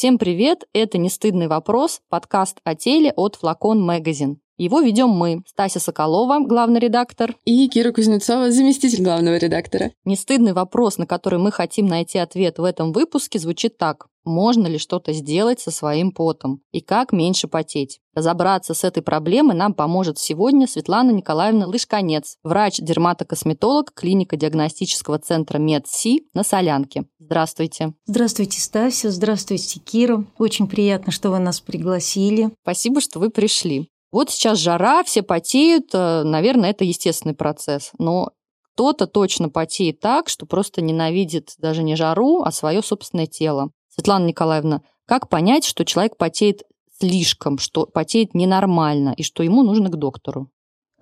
Всем привет! Это «Не стыдный вопрос» подкаст о теле от Флакон Magazine. Его ведем мы, Стася Соколова, главный редактор. И Кира Кузнецова, заместитель главного редактора. Нестыдный вопрос, на который мы хотим найти ответ в этом выпуске, звучит так. Можно ли что-то сделать со своим потом? И как меньше потеть? Разобраться с этой проблемой нам поможет сегодня Светлана Николаевна Лышканец, врач-дерматокосметолог клиника диагностического центра МедСи на Солянке. Здравствуйте. Здравствуйте, Стася. Здравствуйте, Кира. Очень приятно, что вы нас пригласили. Спасибо, что вы пришли. Вот сейчас жара, все потеют, э, наверное, это естественный процесс, но кто-то точно потеет так, что просто ненавидит даже не жару, а свое собственное тело. Светлана Николаевна, как понять, что человек потеет слишком, что потеет ненормально и что ему нужно к доктору?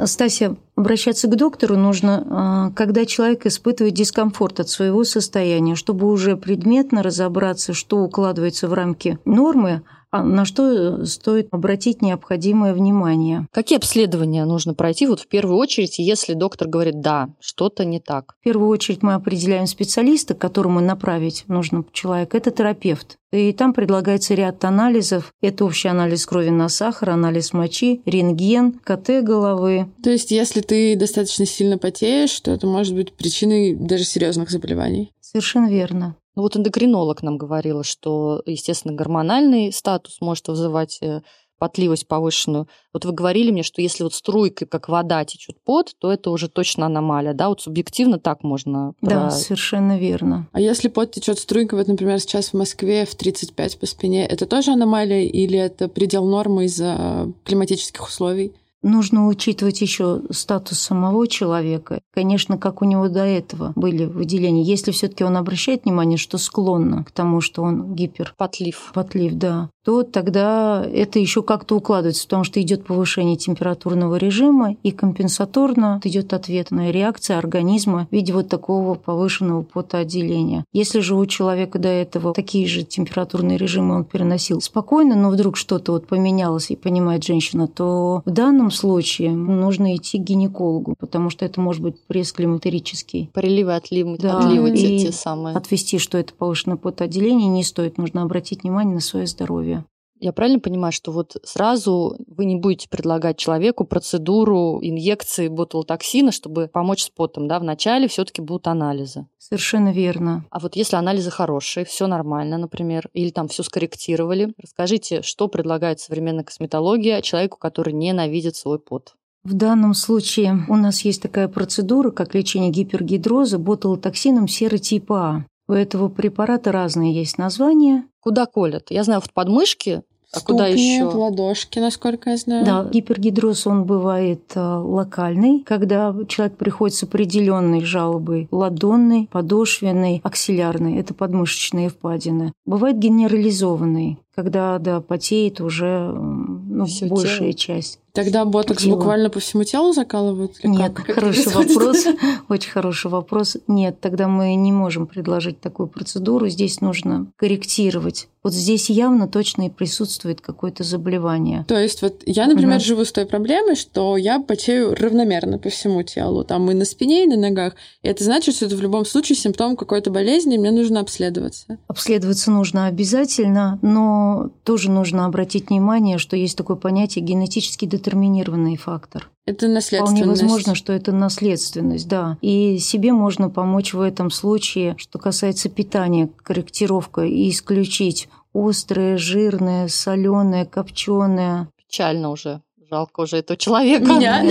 Стася, обращаться к доктору нужно, а, когда человек испытывает дискомфорт от своего состояния, чтобы уже предметно разобраться, что укладывается в рамки нормы, а на что стоит обратить необходимое внимание. Какие обследования нужно пройти вот в первую очередь, если доктор говорит «да, что-то не так»? В первую очередь мы определяем специалиста, к которому направить нужно человека. Это терапевт. И там предлагается ряд анализов. Это общий анализ крови на сахар, анализ мочи, рентген, КТ головы. То есть, если ты достаточно сильно потеешь, то это может быть причиной даже серьезных заболеваний? Совершенно верно. Ну вот эндокринолог нам говорила, что, естественно, гормональный статус может вызывать э, потливость повышенную. Вот вы говорили мне, что если вот струйкой, как вода, течет пот, то это уже точно аномалия, да? Вот субъективно так можно... Да, про... совершенно верно. А если пот течет струйкой, вот, например, сейчас в Москве в 35 по спине, это тоже аномалия или это предел нормы из-за климатических условий? Нужно учитывать еще статус самого человека. Конечно, как у него до этого были выделения. Если все-таки он обращает внимание, что склонно к тому, что он гипер... Потлив. Потлив, да то тогда это еще как-то укладывается, потому что идет повышение температурного режима, и компенсаторно идет ответная реакция организма в виде вот такого повышенного потоотделения. Если же у человека до этого такие же температурные режимы он переносил спокойно, но вдруг что-то вот поменялось и понимает женщина, то в данном случае нужно идти к гинекологу, потому что это может быть пресс климатерический. Приливы, отливы, да, отливы те, те самые. Отвести, что это повышенное потоотделение, не стоит. Нужно обратить внимание на свое здоровье. Я правильно понимаю, что вот сразу вы не будете предлагать человеку процедуру инъекции ботулотоксина, чтобы помочь с потом, да? Вначале все таки будут анализы. Совершенно верно. А вот если анализы хорошие, все нормально, например, или там все скорректировали, расскажите, что предлагает современная косметология человеку, который ненавидит свой пот? В данном случае у нас есть такая процедура, как лечение гипергидроза ботулотоксином серы типа А. У этого препарата разные есть названия. Куда колят? Я знаю, в подмышке а Ступни, куда еще? ладошки, насколько я знаю. Да, гипергидроз, он бывает э, локальный, когда человек приходит с определенной жалобой. Ладонный, подошвенный, аксиллярный. Это подмышечные впадины. Бывает генерализованный, когда, да, потеет уже ну, большая тело. часть. Тогда ботокс тела. буквально по всему телу закалывают? Нет, как? хороший вопрос. Очень хороший вопрос. Нет, тогда мы не можем предложить такую процедуру. Здесь нужно корректировать. Вот здесь явно точно и присутствует какое-то заболевание. То есть вот я, например, угу. живу с той проблемой, что я потею равномерно по всему телу. Там и на спине, и на ногах. И это значит, что это в любом случае симптом какой-то болезни, и мне нужно обследоваться. Обследоваться нужно обязательно, но тоже нужно обратить внимание, что есть такое понятие генетически детерминированный фактор. Это наследственность. Вполне возможно, что это наследственность, да. И себе можно помочь в этом случае, что касается питания, корректировка, и исключить острое, жирное, соленое, копченое. Печально уже. Жалко уже этого человека. Меня?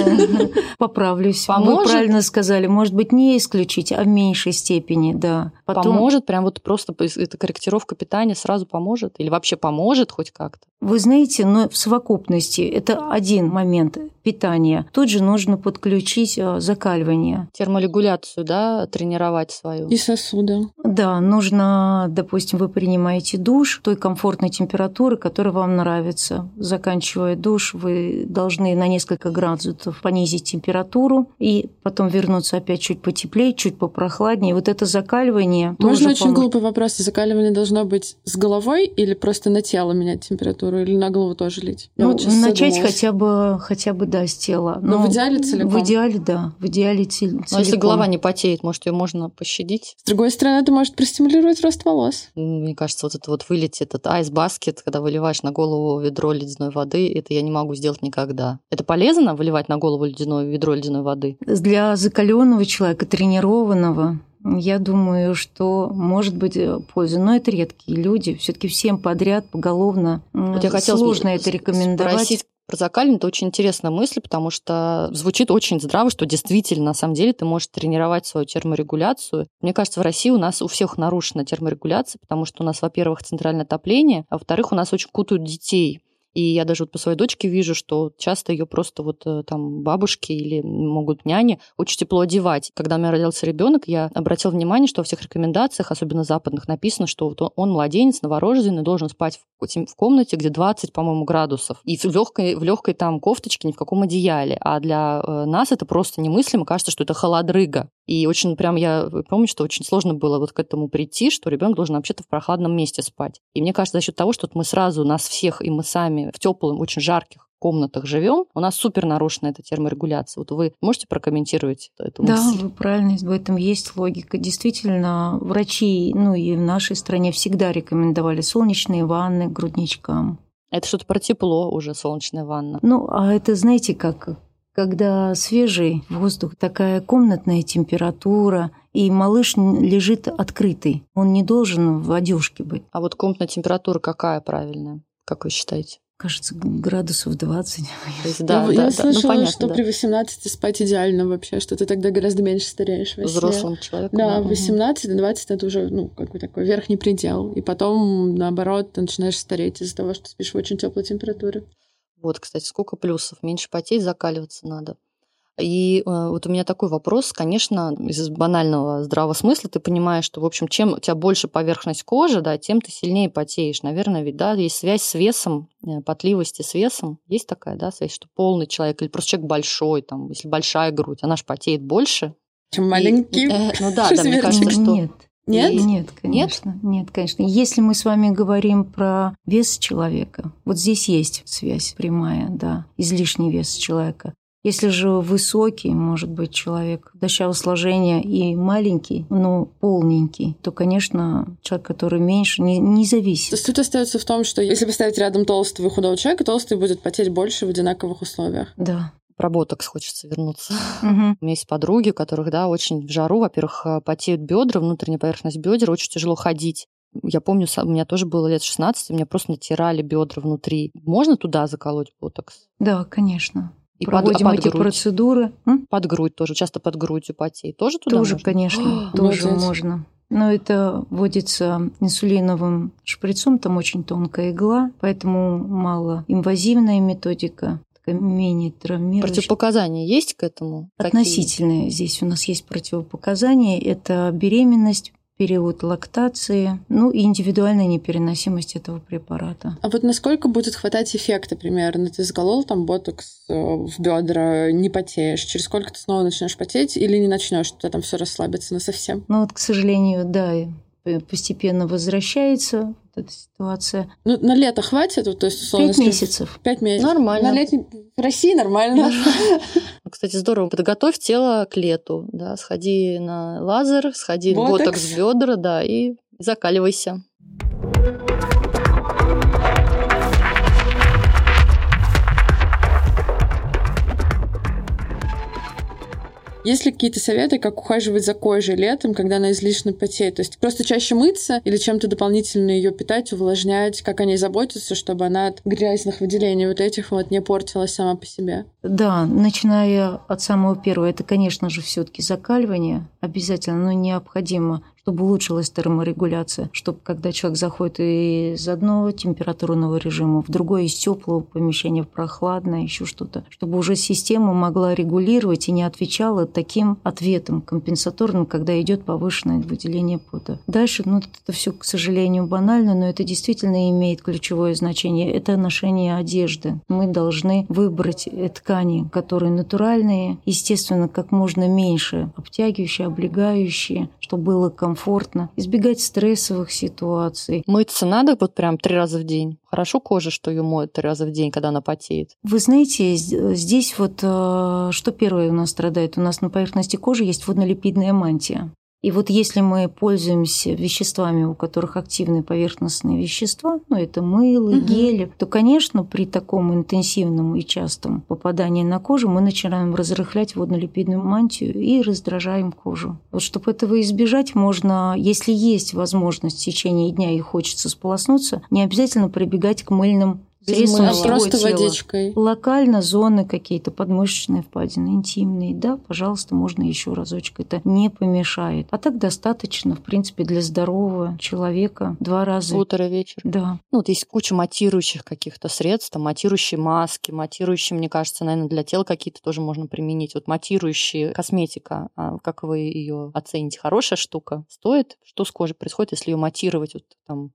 Поправлюсь. Поможет? Вы правильно сказали. Может быть, не исключить, а в меньшей степени, да. Потом... Поможет? Прям вот просто эта корректировка питания сразу поможет? Или вообще поможет хоть как-то? Вы знаете, но в совокупности это один момент питания. Тут же нужно подключить а, закаливание. Терморегуляцию, да, тренировать свою. И сосуды. Да, нужно, допустим, вы принимаете душ той комфортной температуры, которая вам нравится. Заканчивая душ, вы должны на несколько градусов понизить температуру и потом вернуться опять чуть потеплее, чуть попрохладнее. Вот это закаливание Можно очень глупый вопрос. Закаливание должно быть с головой или просто на тело менять температуру, или на голову тоже лить? Я ну, вот начать задумалась. хотя бы, хотя бы, да, с тела. Но, Но в идеале целиком? В идеале, да. В идеале целиком. Но если голова не потеет, может, ее можно пощадить? С другой стороны, это может простимулировать рост волос. Мне кажется, вот это вот вылить этот айс-баскет, когда выливаешь на голову ведро ледяной воды, это я не могу сделать никогда. Это полезно выливать на голову ледяное ведро ледяной воды? Для закаленного человека, тренированного, я думаю, что может быть э, польза, но это редкие люди. Все-таки всем подряд поголовно вот я сложно это рекомендовать. Спросить про закаливание это очень интересная мысль, потому что звучит очень здраво, что действительно, на самом деле, ты можешь тренировать свою терморегуляцию. Мне кажется, в России у нас у всех нарушена терморегуляция, потому что у нас, во-первых, центральное отопление, а во-вторых, у нас очень кутают детей. И я даже вот по своей дочке вижу, что часто ее просто вот э, там бабушки или могут няни очень тепло одевать. Когда у меня родился ребенок, я обратила внимание, что во всех рекомендациях, особенно западных, написано, что вот он младенец, новорожденный, должен спать в комнате, где 20, по-моему, градусов. И в легкой, в легкой там кофточке, ни в каком одеяле. А для э, нас это просто немыслимо. Кажется, что это холодрыга. И очень прям я помню, что очень сложно было вот к этому прийти, что ребенок должен вообще-то в прохладном месте спать. И мне кажется, за счет того, что мы сразу, нас всех и мы сами в теплых, очень жарких комнатах живем, у нас супер нарушена эта терморегуляция. Вот вы можете прокомментировать эту мысль? Да, вы правильно, в этом есть логика. Действительно, врачи, ну и в нашей стране всегда рекомендовали солнечные ванны грудничкам. Это что-то про тепло уже, солнечная ванна. Ну, а это, знаете, как когда свежий воздух, такая комнатная температура, и малыш лежит открытый. Он не должен в одежке быть. А вот комнатная температура какая правильная? Как вы считаете? Кажется, градусов 20. есть, да, я, да, я да. слышала, ну, понятно, что да. при 18 спать идеально вообще, что ты тогда гораздо меньше стареешь. Взрослым человеком. Да, да. 18 до 20 это уже, ну, как бы такой верхний предел. И потом, наоборот, ты начинаешь стареть из-за того, что спишь в очень теплой температуре. Вот, кстати, сколько плюсов. Меньше потеть, закаливаться надо. И э, вот у меня такой вопрос, конечно, из банального здравого смысла ты понимаешь, что, в общем, чем у тебя больше поверхность кожи, да, тем ты сильнее потеешь. Наверное, ведь, да, есть связь с весом, э, потливости с весом. Есть такая, да, связь, что полный человек или просто человек большой, там, если большая грудь, она же потеет больше. Чем маленький. И, э, ну да, да, мне кажется, что... Нет. Нет? Нет, конечно. Нет? нет, конечно. Если мы с вами говорим про вес человека, вот здесь есть связь прямая, да, излишний вес человека. Если же высокий, может быть, человек дощавого сложения и маленький, но полненький, то, конечно, человек, который меньше, не, не зависит. То есть тут остается в том, что если поставить рядом толстого и худого человека, толстый будет потеть больше в одинаковых условиях. Да про ботокс хочется вернуться. Угу. У меня есть подруги, у которых, да, очень в жару, во-первых, э, потеют бедра, внутренняя поверхность бедер, очень тяжело ходить. Я помню, у меня тоже было лет 16, у меня просто натирали бедра внутри. Можно туда заколоть ботокс? Да, конечно. И проводим под, а под эти грудь? процедуры. М? Под грудь тоже, часто под грудью потеет. Тоже туда Тоже, можно? конечно, тоже можно. Но это вводится инсулиновым шприцом, там очень тонкая игла, поэтому мало инвазивная методика менее травмирующая. Противопоказания есть к этому? Относительные. Какие? Здесь у нас есть противопоказания. Это беременность, период лактации, ну и индивидуальная непереносимость этого препарата. А вот насколько будет хватать эффекта примерно? Ты заколол там ботокс э, в бедра, не потеешь. Через сколько ты снова начнешь потеть или не начнешь, у тебя там все расслабится на совсем? Ну вот, к сожалению, да, постепенно возвращается эта ситуация. Ну, на лето хватит? То есть, условно, Пять месяцев. Пять месяцев. Нормально. На летний... В России нормально. Кстати, здорово. Подготовь тело к лету. Да, сходи на лазер, сходи в ботокс в бедра, да, и закаливайся. Есть ли какие-то советы, как ухаживать за кожей летом, когда она излишне потеет? То есть просто чаще мыться или чем-то дополнительно ее питать, увлажнять, как о ней заботиться, чтобы она от грязных выделений вот этих вот не портилась сама по себе? Да, начиная от самого первого, это, конечно же, все-таки закаливание обязательно, но необходимо чтобы улучшилась терморегуляция, чтобы когда человек заходит из одного температурного режима в другой, из теплого помещения в прохладное, еще что-то, чтобы уже система могла регулировать и не отвечала таким ответом компенсаторным, когда идет повышенное выделение пота. Дальше, ну, это все, к сожалению, банально, но это действительно имеет ключевое значение. Это ношение одежды. Мы должны выбрать ткани, которые натуральные, естественно, как можно меньше, обтягивающие, облегающие, чтобы было комфортно, избегать стрессовых ситуаций. Мыться надо вот прям три раза в день? Хорошо кожа, что ее моют три раза в день, когда она потеет? Вы знаете, здесь вот э, что первое у нас страдает? У нас на поверхности кожи есть воднолипидная мантия. И вот если мы пользуемся веществами, у которых активны поверхностные вещества, ну это мыло, угу. гели, то, конечно, при таком интенсивном и частом попадании на кожу мы начинаем разрыхлять водно-липидную мантию и раздражаем кожу. Вот чтобы этого избежать, можно, если есть возможность в течение дня и хочется сполоснуться, не обязательно прибегать к мыльным средством а просто тела. водичкой. Локально зоны какие-то, подмышечные впадины, интимные, да, пожалуйста, можно еще разочек. Это не помешает. А так достаточно, в принципе, для здорового человека два раза. Утро, вечер. Да. Ну, вот есть куча матирующих каких-то средств, там, матирующие маски, матирующие, мне кажется, наверное, для тела какие-то тоже можно применить. Вот матирующие косметика, а как вы ее оцените? Хорошая штука? Стоит? Что с кожей происходит, если ее матировать вот там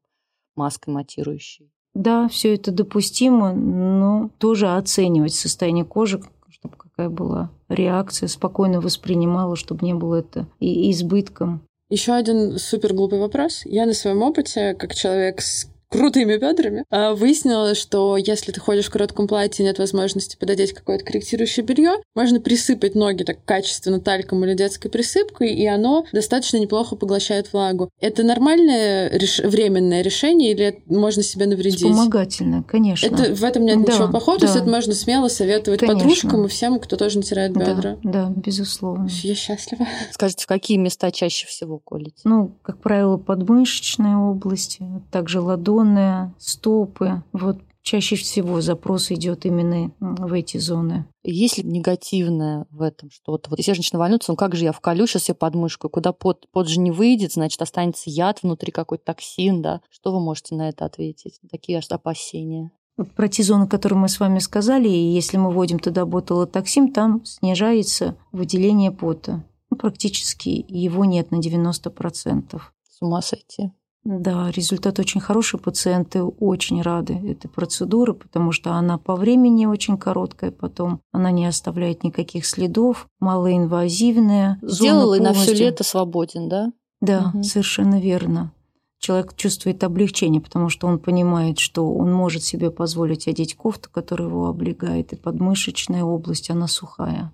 маской матирующей? Да, все это допустимо, но тоже оценивать состояние кожи, чтобы какая была реакция, спокойно воспринимала, чтобы не было это и избытком. Еще один супер глупый вопрос. Я на своем опыте, как человек с крутыми бедрами, а, выяснилось, что если ты ходишь в коротком платье, нет возможности пододеть какое-то корректирующее белье, можно присыпать ноги так качественно тальком или детской присыпкой, и оно достаточно неплохо поглощает влагу. Это нормальное реш... временное решение или можно себе навредить? Вспомогательное, конечно. Это, в этом нет да, ничего плохого, да. то есть это можно смело советовать конечно. подружкам и всем, кто тоже не теряет бедра. Да, да, безусловно. Я счастлива. Скажите, в какие места чаще всего колите? Ну, как правило, подмышечная область, также ладонь, наклонные, стопы. Вот чаще всего запрос идет именно в эти зоны. Есть ли негативное в этом что-то? Вот если женщина волнуется, ну как же я вколю сейчас себе подмышку, куда пот, пот же не выйдет, значит, останется яд внутри, какой-то токсин, да? Что вы можете на это ответить? Такие аж опасения. Вот про те зоны, которые мы с вами сказали, и если мы вводим туда ботулотоксин, там снижается выделение пота. Ну, практически его нет на 90%. С ума сойти. Да, результат очень хороший. Пациенты очень рады этой процедуре, потому что она по времени очень короткая, потом она не оставляет никаких следов, малоинвазивная. Сделал и на все лето свободен, да? Да, угу. совершенно верно. Человек чувствует облегчение, потому что он понимает, что он может себе позволить одеть кофту, которая его облегает, и подмышечная область, она сухая.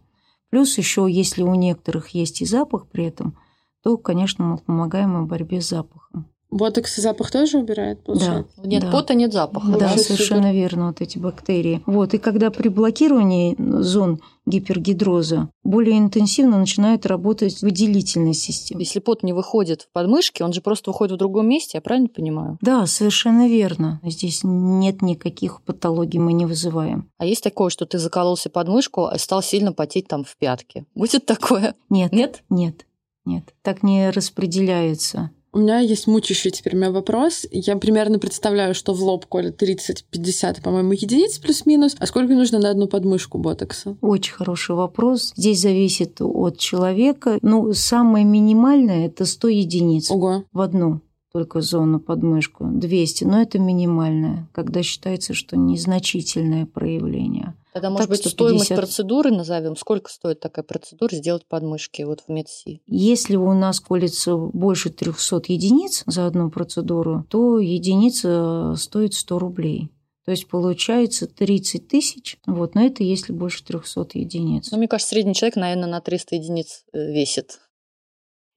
Плюс еще, если у некоторых есть и запах при этом, то, конечно, мы помогаем в борьбе с запахом. Ботокс запах тоже убирает, получается? Да. Нет да. пота, нет запаха. Да, да совершенно супер. верно, вот эти бактерии. Вот, и когда при блокировании зон гипергидроза более интенсивно начинает работать выделительная система. Если пот не выходит в подмышки, он же просто выходит в другом месте, я правильно понимаю? Да, совершенно верно. Здесь нет никаких патологий, мы не вызываем. А есть такое, что ты закололся подмышку и стал сильно потеть там в пятке? Будет такое? Нет. Нет? Нет. Нет. Так не распределяется. У меня есть мучающий теперь у меня вопрос. Я примерно представляю, что в лоб колят 30-50, по-моему, единиц плюс-минус. А сколько нужно на одну подмышку ботокса? Очень хороший вопрос. Здесь зависит от человека. Ну, самое минимальное – это 100 единиц Ого. в одну только зону подмышку, 200, но это минимальное, когда считается, что незначительное проявление. Тогда, может так, быть, 150. стоимость процедуры назовем. Сколько стоит такая процедура сделать подмышки вот в МедСи? Если у нас колется больше 300 единиц за одну процедуру, то единица стоит 100 рублей. То есть получается 30 тысяч, вот, но это если больше 300 единиц. Ну, мне кажется, средний человек, наверное, на 300 единиц э, весит.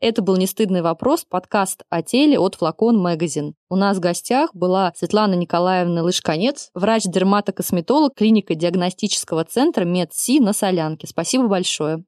Это был «Нестыдный вопрос», подкаст о теле от Флакон Магазин. У нас в гостях была Светлана Николаевна Лышканец, врач-дерматокосметолог клиника диагностического центра МедСи на Солянке. Спасибо большое.